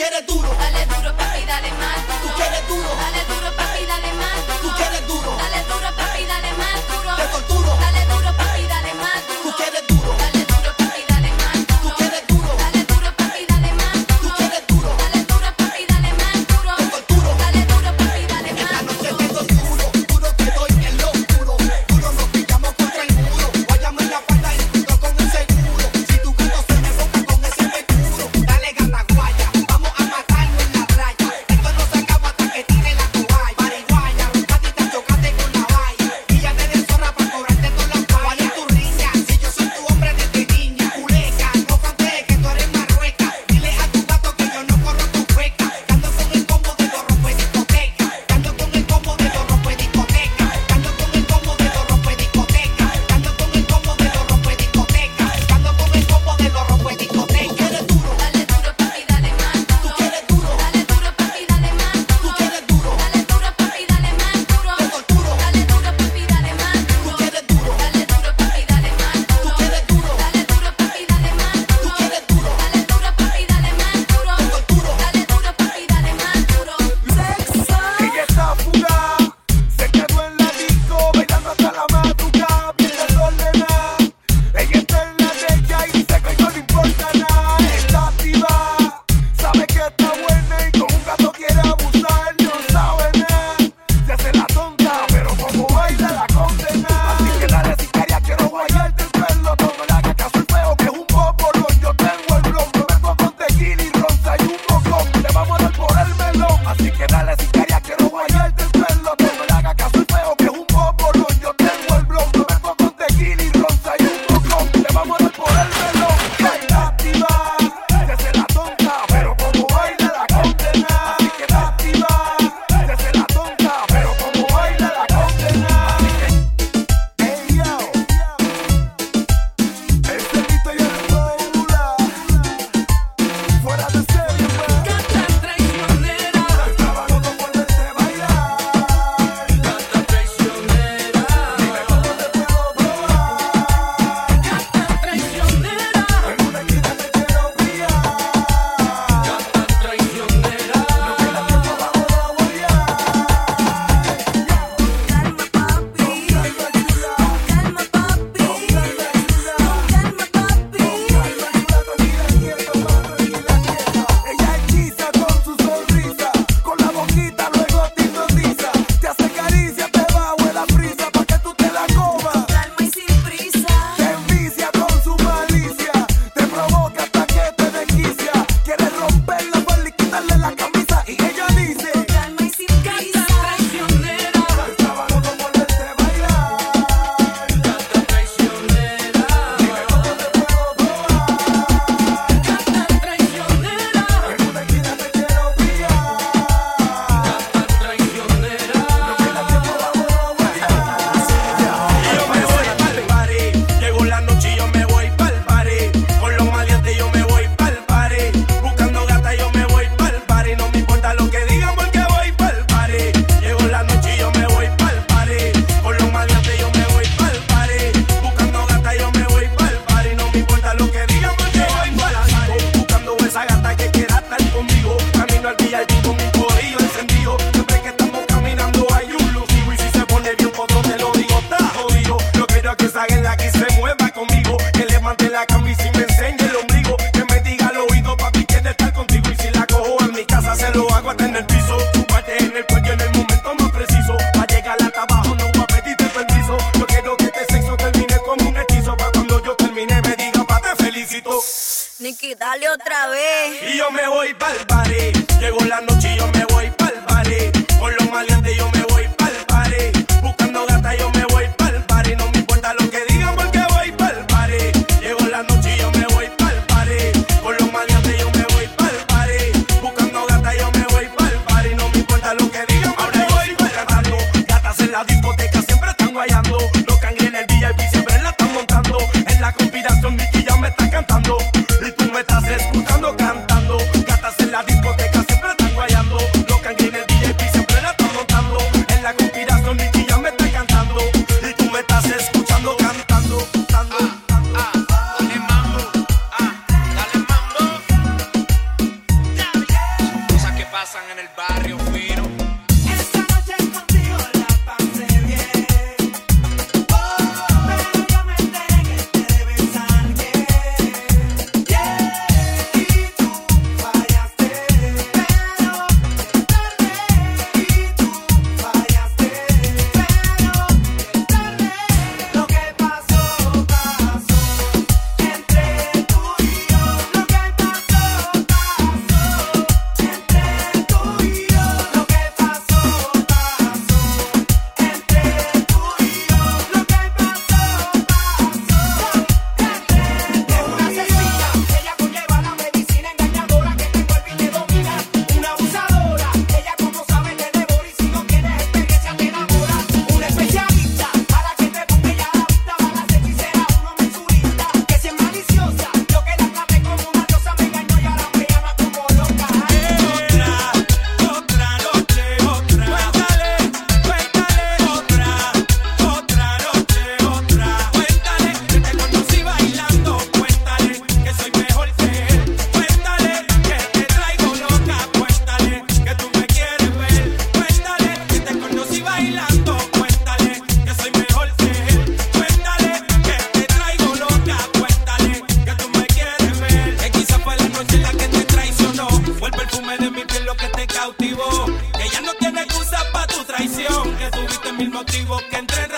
quieres duro. en el piso, tu parte en el cuello en el momento más preciso. Va a llegar hasta abajo, no va a pedirte permiso. Yo quiero que este sexo termine como un hechizo. Para cuando yo termine, me diga, pa' te felicito. Nicky, dale otra vez. Y yo me voy para el barrio mil motivos que entre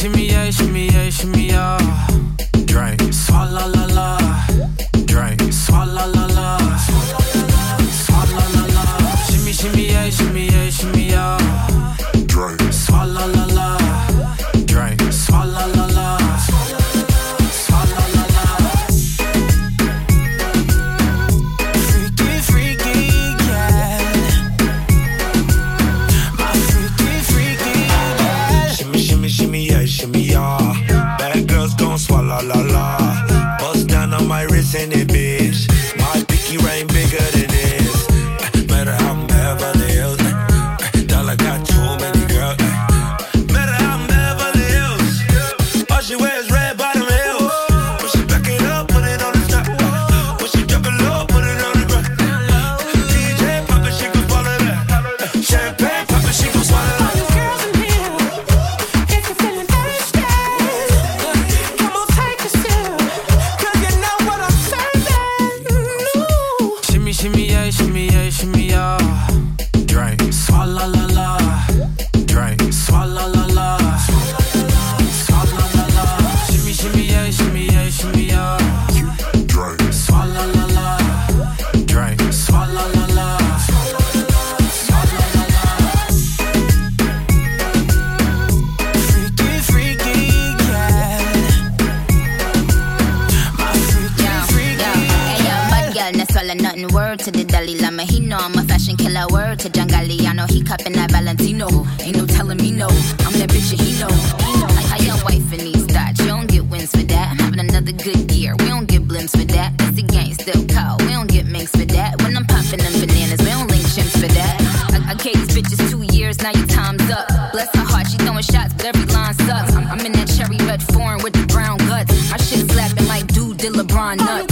shimmy yeah, shimmy yeah, shimmy yeah. send it Word to the Dalai Lama. He know I'm a fashion killer. Word to John Galliano. He cupping that Valentino. Ain't no telling me no. I'm that bitch and he know. Like how your wife in these thoughts. You don't get wins for that. I'm having another good year. We don't get blimps for that. It's the gang still cold. We don't get minks for that. When I'm popping them bananas, we don't link chimps for that. I, I gave these bitches two years. Now your time's up. Bless her heart. She throwing shots, but every line sucks. I'm, I'm in that cherry red foreign with the brown guts. My shit slapping like dude did LeBron nuts.